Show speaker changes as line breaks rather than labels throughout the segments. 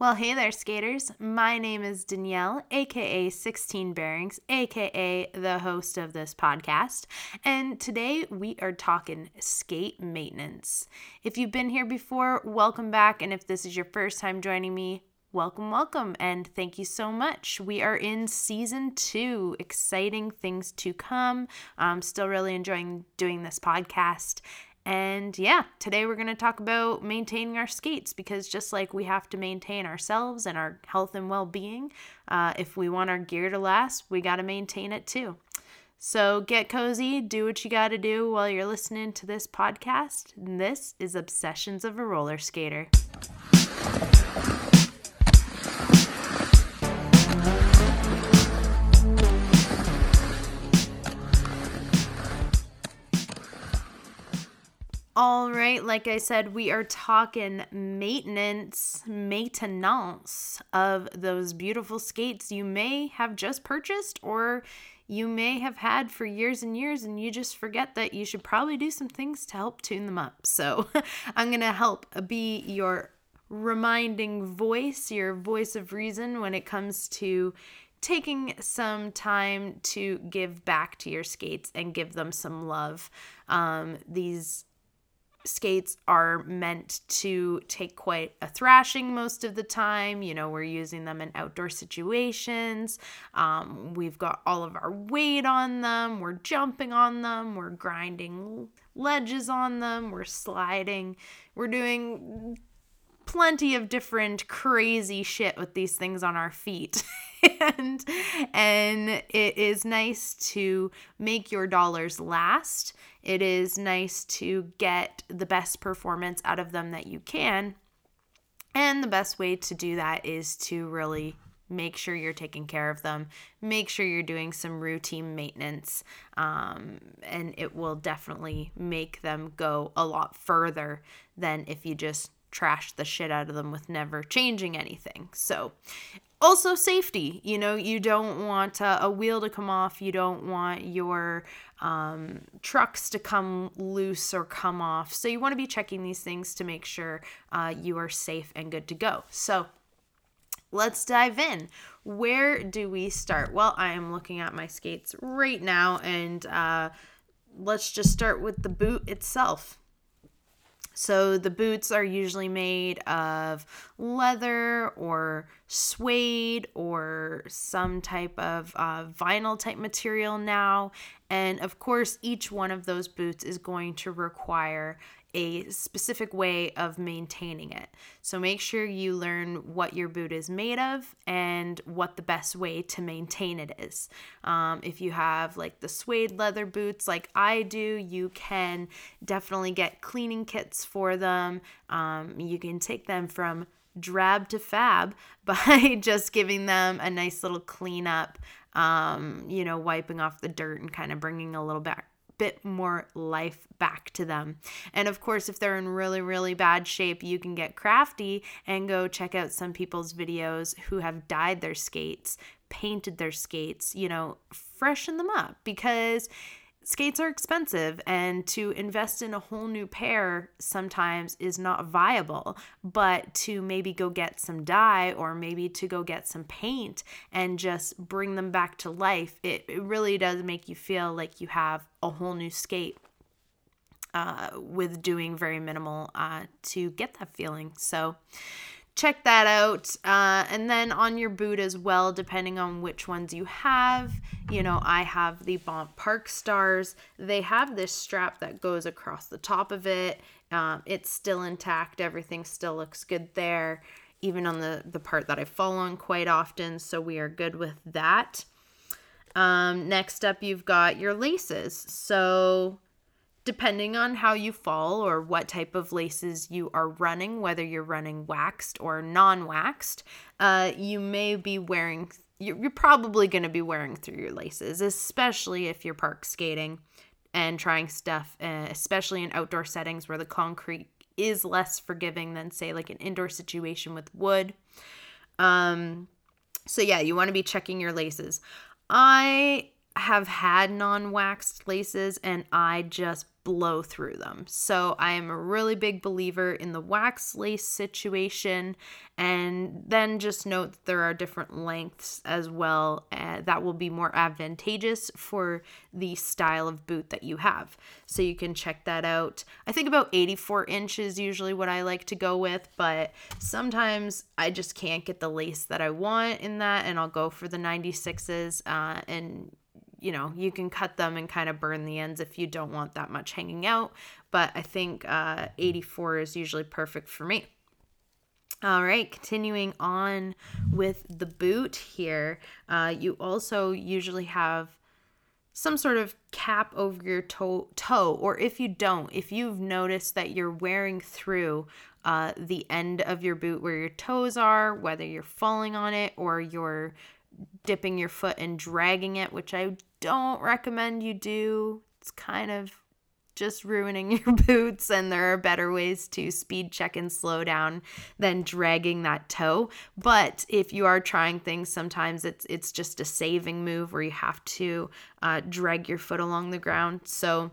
Well, hey there, skaters. My name is Danielle, aka 16 Bearings, aka the host of this podcast. And today we are talking skate maintenance. If you've been here before, welcome back. And if this is your first time joining me, welcome, welcome. And thank you so much. We are in season two. Exciting things to come. I'm still really enjoying doing this podcast. And yeah, today we're going to talk about maintaining our skates because just like we have to maintain ourselves and our health and well being, uh, if we want our gear to last, we got to maintain it too. So get cozy, do what you got to do while you're listening to this podcast. And this is Obsessions of a Roller Skater. All right, like I said, we are talking maintenance, maintenance of those beautiful skates you may have just purchased or you may have had for years and years, and you just forget that you should probably do some things to help tune them up. So, I'm to help be your reminding voice, your voice of reason when it comes to taking some time to give back to your skates and give them some love. Um, these skates are meant to take quite a thrashing most of the time. You know, we're using them in outdoor situations. Um, we've got all of our weight on them. We're jumping on them. We're grinding ledges on them. We're sliding. We're doing plenty of different crazy shit with these things on our feet. and and it is nice to make your dollars last. It is nice to get the best performance out of them that you can. And the best way to do that is to really make sure you're taking care of them make sure you're doing some routine maintenance um, and it will definitely make them go a lot further than if you just trash the shit out of them with never changing anything. So also safety you know you don't want a, a wheel to come off. You don't want your um, trucks to come loose or come off. So you want to be checking these things to make sure uh, you are safe and good to go. So let's dive in. Where do we start? Well i am looking at my skates right now and uh, let's just start with the boot itself so the boots are usually made of leather or suede or some type of uh, vinyl type material now. And of course, each one of those boots is going to require a specific way of maintaining it. So make sure you learn what your boot is made of and what the best way to maintain it is. Um, if you have like the suede leather boots, like I do, you can definitely get cleaning kits for them. Um, you can take them from drab to fab by just giving them a nice little cleanup, um, you know, wiping off the dirt and kind of bringing a little back bit more life back to them. And of course, if they're in really, really bad shape, you can get crafty and go check out some people's videos who have dyed their skates, painted their skates, you know, freshen them up because skates are expensive and to invest in a whole new pair sometimes is not viable. But to maybe go get some dye or maybe to go get some paint and just bring them back to life it, it really does make you feel like you have a whole new skate uh, with doing very minimal uh, to get that feeling. So check that out. Uh, and then on your boot as well, depending on which ones you have. You know, I have the Bont Park Stars. They have this strap that goes across the top of it. Um, it's still intact. Everything still looks good there, even on the, the part that I fall on quite often. So we are good with that. Um, next up, you've got your laces. So depending on how you fall or what type of laces you are running, whether you're running waxed or non waxed, uh, you may be wearing, you're probably going to be wearing through your laces, especially if you're park skating and trying stuff, uh, especially in outdoor settings where the concrete is less forgiving than, say, like an indoor situation with wood. Um, so, yeah, you want to be checking your laces. I have had non waxed laces and I just blow through them. So I am a really big believer in the wax lace situation. And then just note that there are different lengths as well uh, that will be more advantageous for the style of boot that you have. So you can check that out. I think about 84 inches usually what I like to go with, but sometimes I just can't get the lace that I want in that, and I'll go for the 96s uh, and you know, you can cut them and kind of burn the ends if you don't want that much hanging out. But I think uh, 84 is usually perfect for me. All right, continuing on with the boot here, uh, you also usually have some sort of cap over your toe, toe, or if you don't, if you've noticed that you're wearing through uh, the end of your boot where your toes are, whether you're falling on it or you're dipping your foot and dragging it, which I don't recommend you do. It's kind of just ruining your boots, and there are better ways to speed check and slow down than dragging that toe. But if you are trying things, sometimes it's it's just a saving move where you have to uh, drag your foot along the ground. So.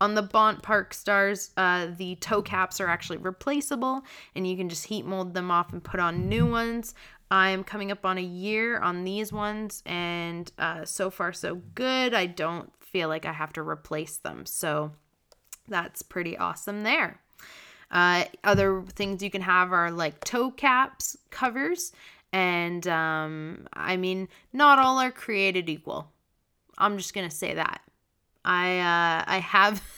On the Bont Park Stars, uh, the toe caps are actually replaceable and you can just heat mold them off and put on new ones. I'm coming up on a year on these ones, and uh, so far, so good. I don't feel like I have to replace them. So that's pretty awesome there. Uh, other things you can have are like toe caps covers. And um, I mean, not all are created equal. I'm just going to say that. I, uh, I have.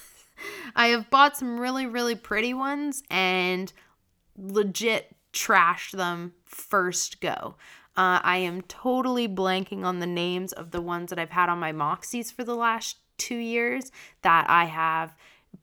I have bought some really, really pretty ones and legit trashed them first go. Uh, I am totally blanking on the names of the ones that I've had on my Moxies for the last two years that I have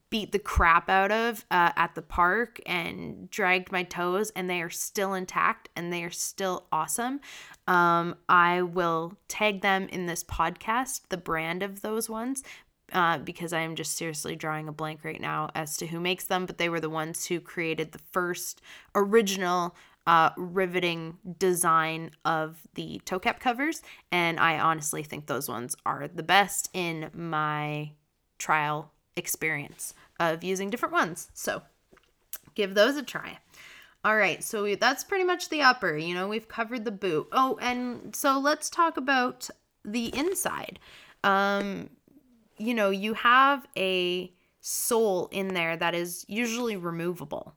beat the crap out of uh, at the park and dragged my toes, and they are still intact and they are still awesome. Um, I will tag them in this podcast, the brand of those ones, uh, because I am just seriously drawing a blank right now as to who makes them, but they were the ones who created the first original uh, riveting design of the toe cap covers. And I honestly think those ones are the best in my trial experience of using different ones. So give those a try. All right, so we, that's pretty much the upper. You know, we've covered the boot. Oh, and so let's talk about the inside. Um, you know, you have a sole in there that is usually removable.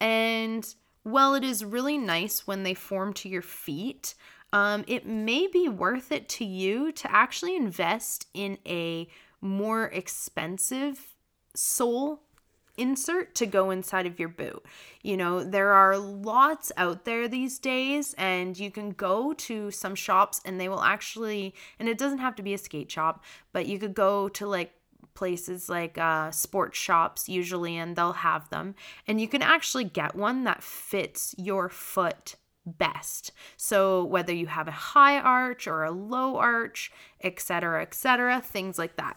And while it is really nice when they form to your feet, um, it may be worth it to you to actually invest in a more expensive sole insert to go inside of your boot. You know, there are lots out there these days, and you can go to some shops and they will actually, and it doesn't have to be a skate shop, but you could go to like places like uh, sports shops usually, and they'll have them. And you can actually get one that fits your foot best. So whether you have a high arch or a low arch, etc., etc., things like that.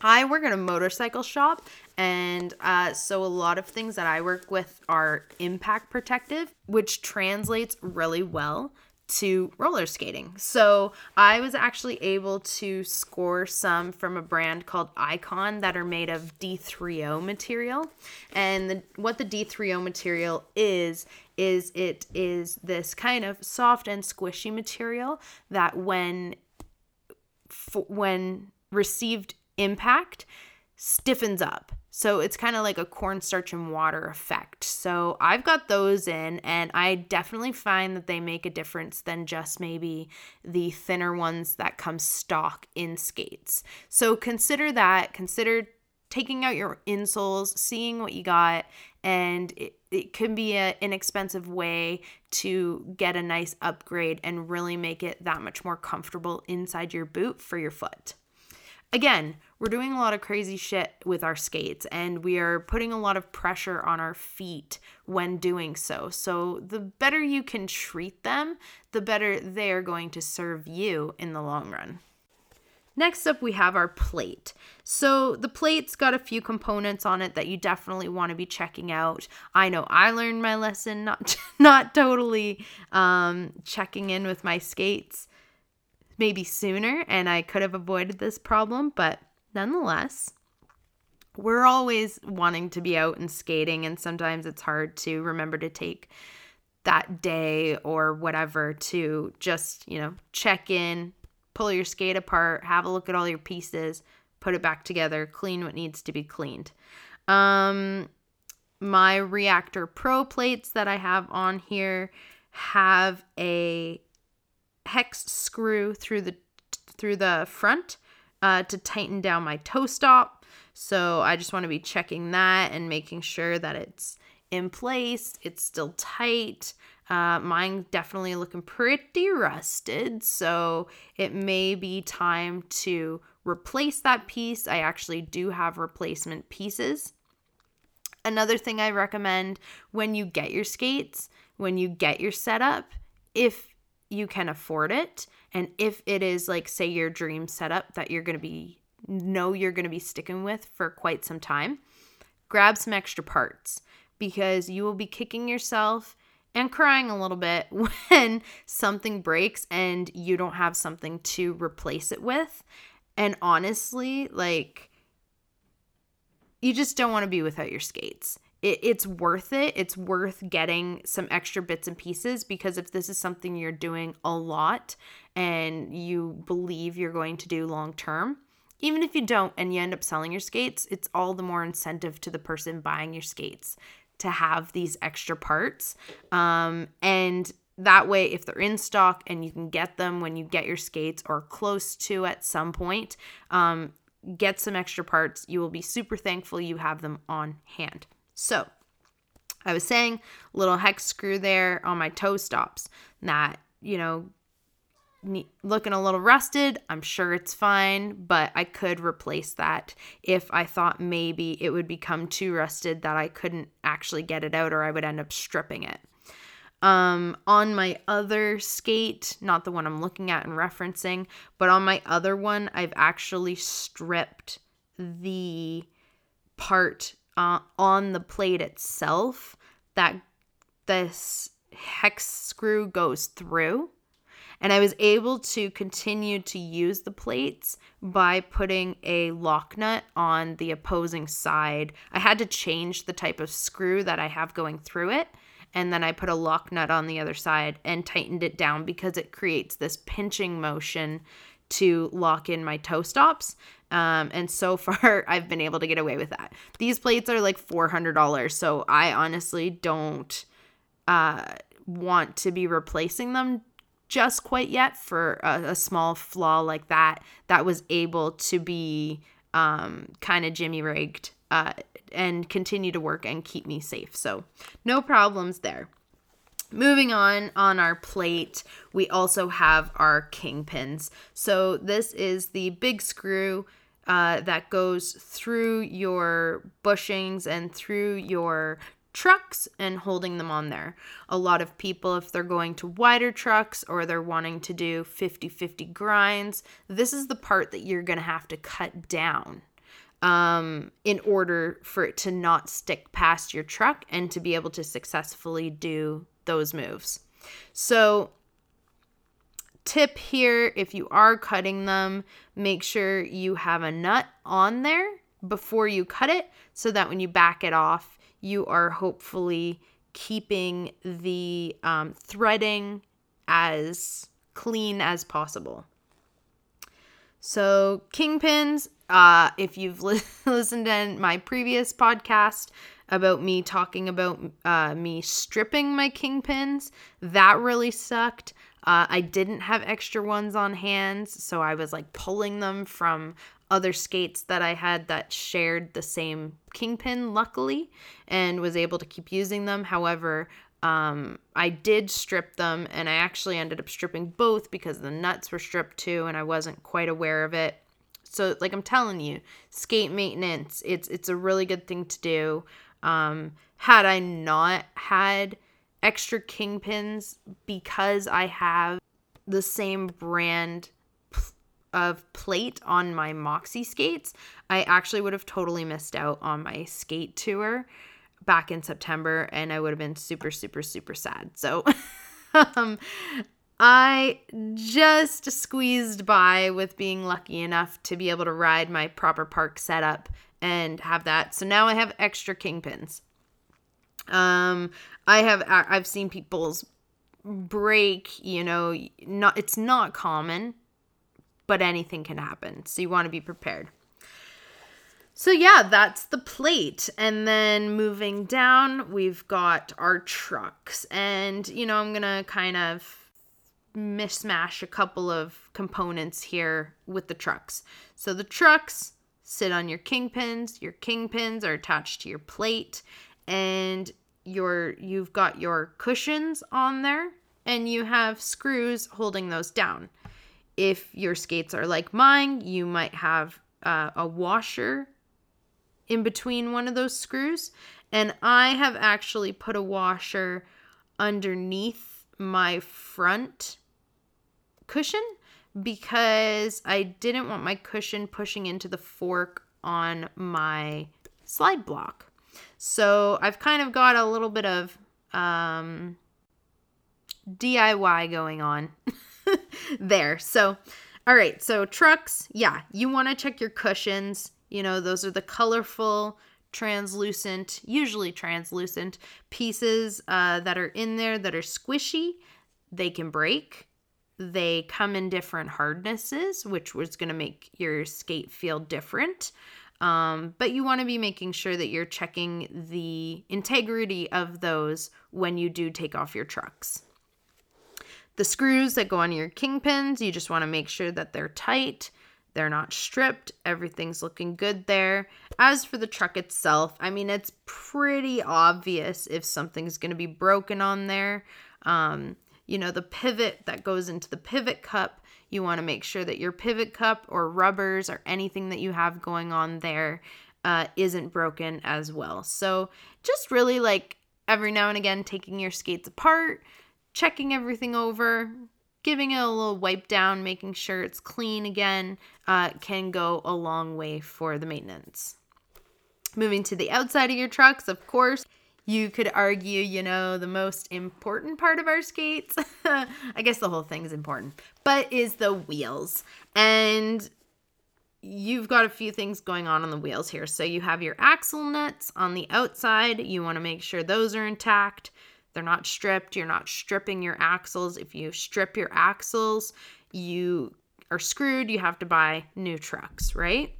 I work at a motorcycle shop, and uh, so a lot of things that I work with are impact protective, which translates really well to roller skating. So I was actually able to score some from a brand called Icon that are made of D3O material. And the, what the D3O material is, is it is this kind of soft and squishy material that when when received impact stiffens up. So it's kind of like a cornstarch and water effect. So I've got those in, and I definitely find that they make a difference than just maybe the thinner ones that come stock in skates. So consider that. Consider taking out your insoles, seeing what you got, and it, it can be an inexpensive way to get a nice upgrade and really make it that much more comfortable inside your boot for your foot again, we're doing a lot of crazy shit with our skates and we are putting a lot of pressure on our feet when doing so. So, the better you can treat them, the better they are going to serve you in the long run. Next up, we have our plate. So, the plate's got a few components on it that you definitely want to be checking out. I know I learned my lesson, not, not totally um, checking in with my skates maybe sooner and I could have avoided this problem, but nonetheless, we're always wanting to be out and skating, and sometimes it's hard to remember to take that day or whatever to just, you know, check in, pull your skate apart, have a look at all your pieces, put it back together, clean what needs to be cleaned. Um, my Reactor Pro plates that I have on here have a hex screw through the through the front uh, to tighten down my toe stop. So I just want to be checking that and making sure that it's in place. It's still tight. Uh, mine definitely looking pretty rusted, so it may be time to replace that piece. I actually do have replacement pieces. Another thing I recommend when you get your skates, when you get your setup, if you can afford it, and if it is like, say, your dream setup that you're going to be, know you're going to be sticking with for quite some time, grab some extra parts because you will be kicking yourself and crying a little bit when something breaks and you don't have something to replace it with. And honestly, like, you just don't want to be without your skates. It, it's worth it. It's worth getting some extra bits and pieces because if this is something you're doing a lot and you believe you're going to do long term, even if you don't and you end up selling your skates, it's all the more incentive to the person buying your skates to have these extra parts. Um, and that way, if they're in stock and you can get them when you get your skates or close to at some point, um, get some extra parts. You will be super thankful you have them on hand. So, I was saying little hex screw there on my toe stops that, you know, looking a little rusted. I'm sure it's fine, but I could replace that if I thought maybe it would become too rusted that I couldn't actually get it out or I would end up stripping it. Um, on my other skate, not the one I'm looking at and referencing, but on my other one, I've actually stripped the part uh, on the plate itself that this hex screw goes through. And I was able to continue to use the plates by putting a lock nut on the opposing side. I had to change the type of screw that I have going through it. And then I put a lock nut on the other side and tightened it down because it creates this pinching motion to lock in my toe stops. Um, and so far, I've been able to get away with that. These plates are like $400. So I honestly don't uh, want to be replacing them just quite yet for a, a small flaw like that that was able to be um, kind of jimmy rigged uh, and continue to work and keep me safe. So, no problems there. Moving on on our plate, we also have our kingpins. So, this is the big screw uh, that goes through your bushings and through your trucks and holding them on there. A lot of people, if they're going to wider trucks or they're wanting to do 50 50 grinds, this is the part that you're going to have to cut down um, in order for it to not stick past your truck and to be able to successfully do those moves. So, tip here if you are cutting them, make sure you have a nut on there before you cut it so that when you back it off, you are hopefully keeping the um, threading as clean as possible. So, kingpins, uh, if you've li- listened to my previous podcast about me talking about uh, me stripping my kingpins, that really sucked. Uh, I didn't have extra ones on hand, so I was like pulling them from other skates that I had that shared the same kingpin, luckily, and was able to keep using them. However, um, I did strip them, and I actually ended up stripping both because the nuts were stripped too, and I wasn't quite aware of it. So, like I'm telling you, skate maintenance, it's it's a really good thing to do. Um, had I not had extra kingpins because I have the same brand of plate on my Moxie skates, I actually would have totally missed out on my skate tour back in September and I would have been super, super, super sad. So, um, I just squeezed by with being lucky enough to be able to ride my proper park setup and have that. So now I have extra kingpins. Um, I have I've seen people's break, you know, not it's not common, but anything can happen. So you want to be prepared. So yeah, that's the plate. And then moving down, we've got our trucks. And you know, I'm going to kind of mishmash a couple of components here with the trucks. So the trucks sit on your kingpins. Your kingpins are attached to your plate and your you've got your cushions on there and you have screws holding those down. If your skates are like mine, you might have uh, a washer in between one of those screws. And I have actually put a washer underneath my front cushion because I didn't want my cushion pushing into the fork on my slide block. So I've kind of got a little bit of um, DIY going on there. So, all right. So, trucks, yeah, you want to check your cushions. You know, those are the colorful, translucent, usually translucent pieces uh, that are in there that are squishy. They can break. They come in different hardnesses, which was going to make your skate feel different. Um, but you want to be making sure that you're checking the integrity of those when you do take off your trucks. The screws that go on your kingpins, you just want to make sure that they're tight. They're not stripped. Everything's looking good there. As for the truck itself, I mean, it's pretty obvious if something's going to be broken on there. Um, you know, the pivot that goes into the pivot cup, you want to make sure that your pivot cup or rubbers or anything that you have going on there uh, not broken as well. So just really like every now and again taking your skates apart, checking everything over, giving it a little wipe down, making sure it's clean again uh, can go a long way for the maintenance. Moving to the outside of your trucks, of course, you could argue, you know, the most important part of our skates, I guess the whole thing is important, but is the wheels. And you've got a few things going on on the wheels here. So you have your axle nuts on the outside. You want to make sure those are intact. They're not stripped. You're not stripping your axles. If you strip your axles, you are screwed. You have to buy new trucks, right?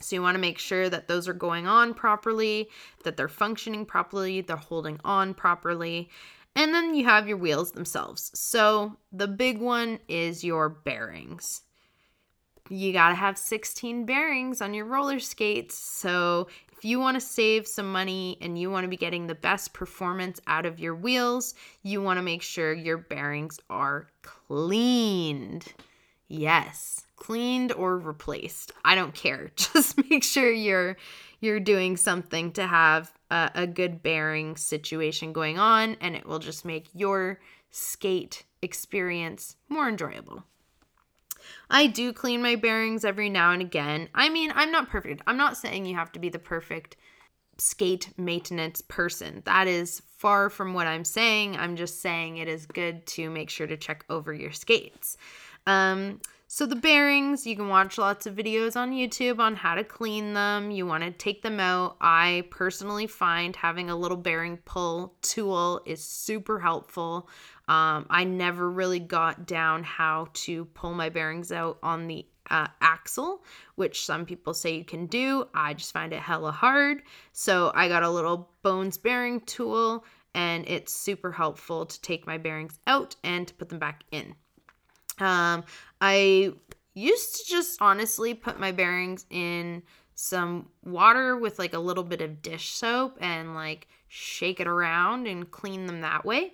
So you want to make sure that those are going on properly, that they're functioning properly, they're holding on properly. And then you have your wheels themselves. So the big one is your bearings. You got to have 16 bearings on your roller skates. So if you want to save some money and you want to be getting the best performance out of your wheels, you want to make sure your bearings are cleaned. Yes, cleaned or replaced. I don't care. Just make sure you're you're doing something to have a, a good bearing situation going on and it will just make your skate experience more enjoyable. I do clean my bearings every now and again. I mean, I'm not perfect. I'm not saying you have to be the perfect skate maintenance person. That is far from what I'm saying. I'm just saying it is good to make sure to check over your skates. Um, so the bearings, you can watch lots of videos on YouTube on how to clean them. You want to take them out. I personally find having a little bearing pull tool is super helpful. Um, I never really got down how to pull my bearings out on the uh, axle, which some people say you can do. I just find it hella hard. So I got a little bones bearing tool, and it's super helpful to take my bearings out and to put them back in. Um, I used to just honestly put my bearings in some water with like a little bit of dish soap and like shake it around and clean them that way.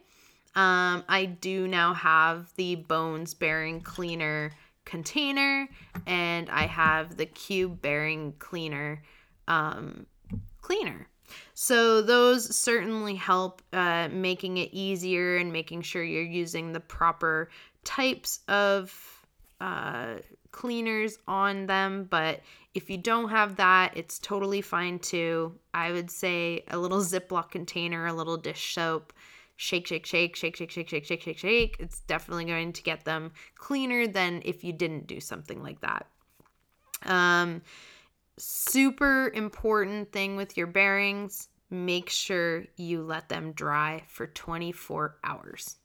Um, I do now have the bones bearing cleaner container and I have the cube bearing cleaner um, cleaner. So those certainly help uh, making it easier and making sure you're using the proper types of uh, cleaners on them, but if you don't have that, it's totally fine too. I would say a little Ziploc container, a little dish soap, shake, shake, shake, shake, shake, shake, shake, shake, shake, shake. It's definitely going to get them cleaner than if you didn't do something like that. Um, super important thing with your bearings make sure you let them dry for 24 hours.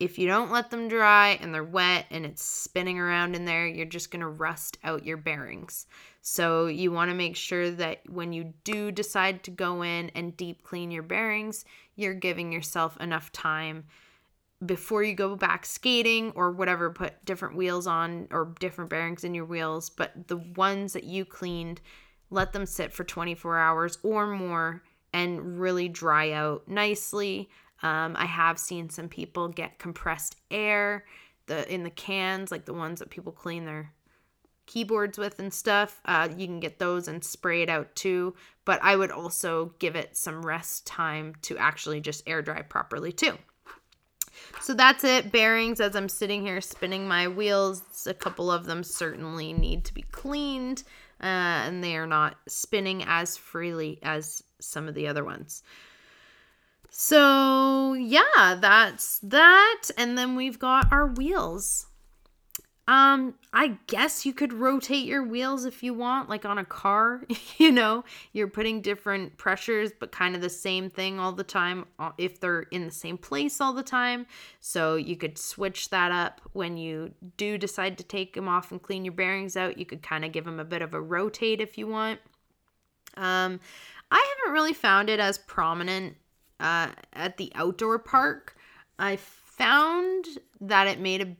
If you don't let them dry and they're wet and it's spinning around in there, you're just going to rust out your bearings. So, you want to make sure that when you do decide to go in and deep clean your bearings, you're giving yourself enough time before you go back skating or whatever, put different wheels on or different bearings in your wheels. But the ones that you cleaned, let them sit for 24 hours or more and really dry out nicely. Um, I have seen some people get compressed air the in the cans, like the ones that people clean their keyboards with and stuff. Uh, you can get those and spray it out too. But I would also give it some rest time to actually just air dry properly too. So that's it. Bearings, as I'm sitting here spinning my wheels, a couple of them certainly need to be cleaned. Uh, and they are not spinning as freely as some of the other ones. So, yeah, that's that. And then we've got our wheels. Um, I guess you could rotate your wheels if you want, like on a car, you know, you're putting different pressures, but kind of the same thing all the time uh, if they're in the same place all the time. So you could switch that up when you do decide to take them off and clean your bearings out. You could kind of give them a bit of a rotate if you want. Um, I haven't really found it as prominent uh, at the outdoor park. I found that it made a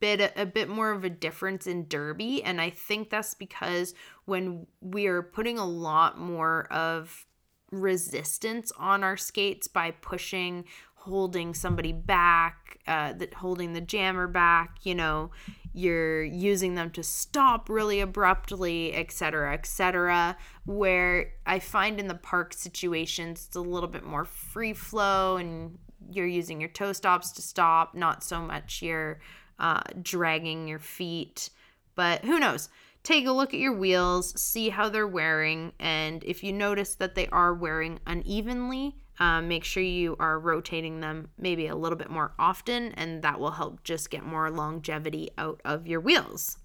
bit a bit more of a difference in derby and i think that's because when we are putting a lot more of resistance on our skates by pushing holding somebody back uh that holding the jammer back you know you're using them to stop really abruptly etc etc where i find in the park situations it's a little bit more free flow and you're using your toe stops to stop not so much your uh, dragging your feet. But who knows? Take a look at your wheels, see how they're wearing, and if you notice that they are wearing unevenly, uh, make sure you are rotating them maybe a little bit more often, and that will help just get more longevity out of your wheels.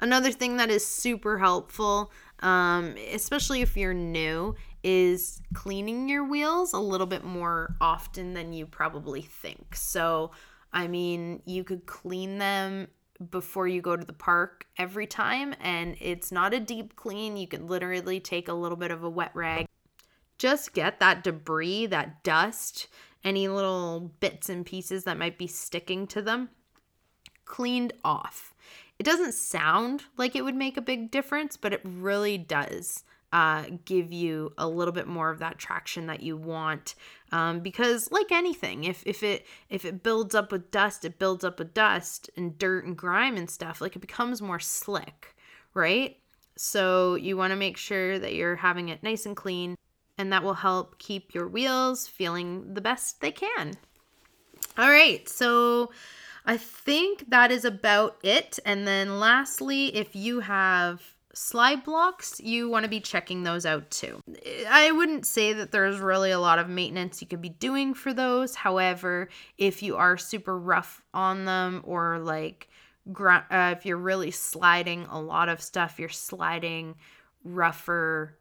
Another thing that is super helpful, um, especially if you're new, is cleaning your wheels a little bit more often than you probably think. So, I mean, you could clean them before you go to the park every time, and it's not a deep clean. You can literally take a little bit of a wet rag. Just get that debris, that dust, any little bits and pieces that might be sticking to them cleaned off. It doesn't sound like it would make a big difference, but it really does uh, give you a little bit more of that traction that you want um, because like anything if, if it if it builds up with dust it builds up with dust and dirt and grime and stuff like it becomes more slick right so you want to make sure that you're having it nice and clean and that will help keep your wheels feeling the best they can all right so I think that is about it. And then lastly, if you have slide blocks, you want to be checking those out too. I wouldn't say that there's really a lot of maintenance you could be doing for those. However, if you are super rough on them or like uh, if you're really sliding a lot of stuff, you're sliding rougher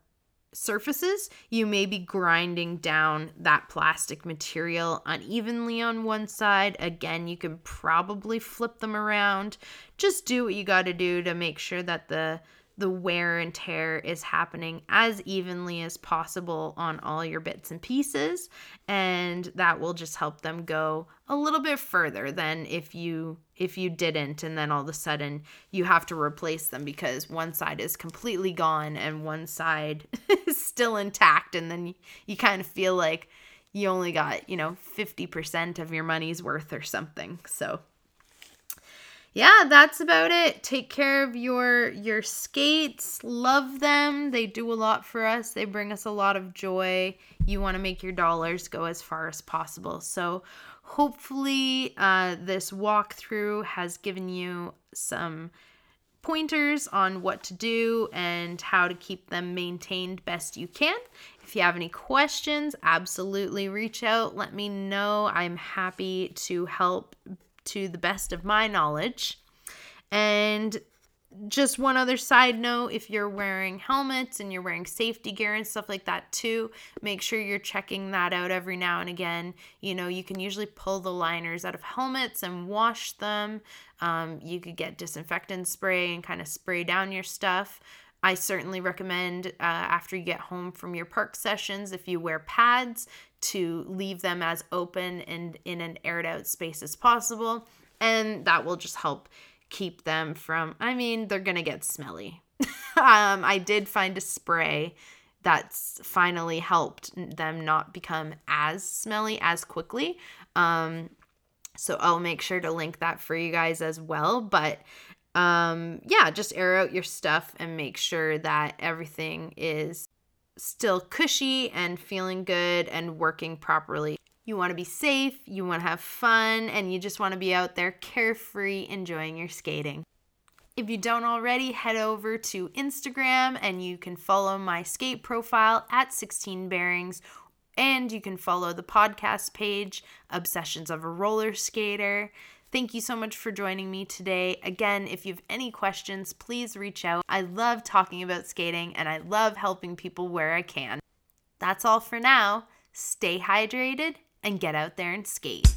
surfaces, you may be grinding down that plastic material unevenly on one side. Again, you can probably flip them around. Just do what you got to do to make sure that the the wear and tear is happening as evenly as possible on all your bits and pieces and that will just help them go a little bit further than if you if you didn't and then all of a sudden you have to replace them because one side is completely gone and one side is still intact and then you, you kind of feel like you only got, you know, 50% of your money's worth or something. So yeah, that's about it. Take care of your your skates. Love them. They do a lot for us. They bring us a lot of joy. You want to make your dollars go as far as possible. So, hopefully, uh, this walkthrough has given you some pointers on what to do and how to keep them maintained best you can. If you have any questions, absolutely reach out. Let me know. I'm happy to help to the best of my knowledge. And just one other side note if you're wearing helmets and you're wearing safety gear and stuff like that too, make sure you're checking that out every now and again. You know, you can usually pull the liners out of helmets and wash them. Um, you could get disinfectant spray and kind of spray down your stuff. I certainly recommend uh, after you get home from your park sessions, if you wear pads, to leave them as open and in an aired out space as possible. And that will just help keep them from, I mean, they're going to get smelly. um, I did find a spray that's finally helped them not become as smelly as quickly. Um, so I'll make sure to link that for you guys as well. But um, yeah, just air out your stuff and make sure that everything is still cushy and feeling good and working properly. You want to be safe, you want to have fun, and you just want to be out there carefree enjoying your skating. If you don't already, head over to Instagram and you can follow my skate profile at 16 Bearings, and you can follow the podcast page, Obsessions of a Roller Skater. Thank you so much for joining me today. Again, if you have any questions, please reach out. I love talking about skating and I love helping people where I can. That's all for now. Stay hydrated and get out there and skate.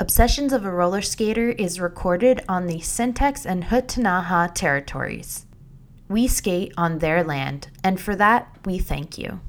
Obsessions of a Roller Skater is recorded on the Sinixt and Ktunaxa territories. We skate on their land, and for that, we thank you.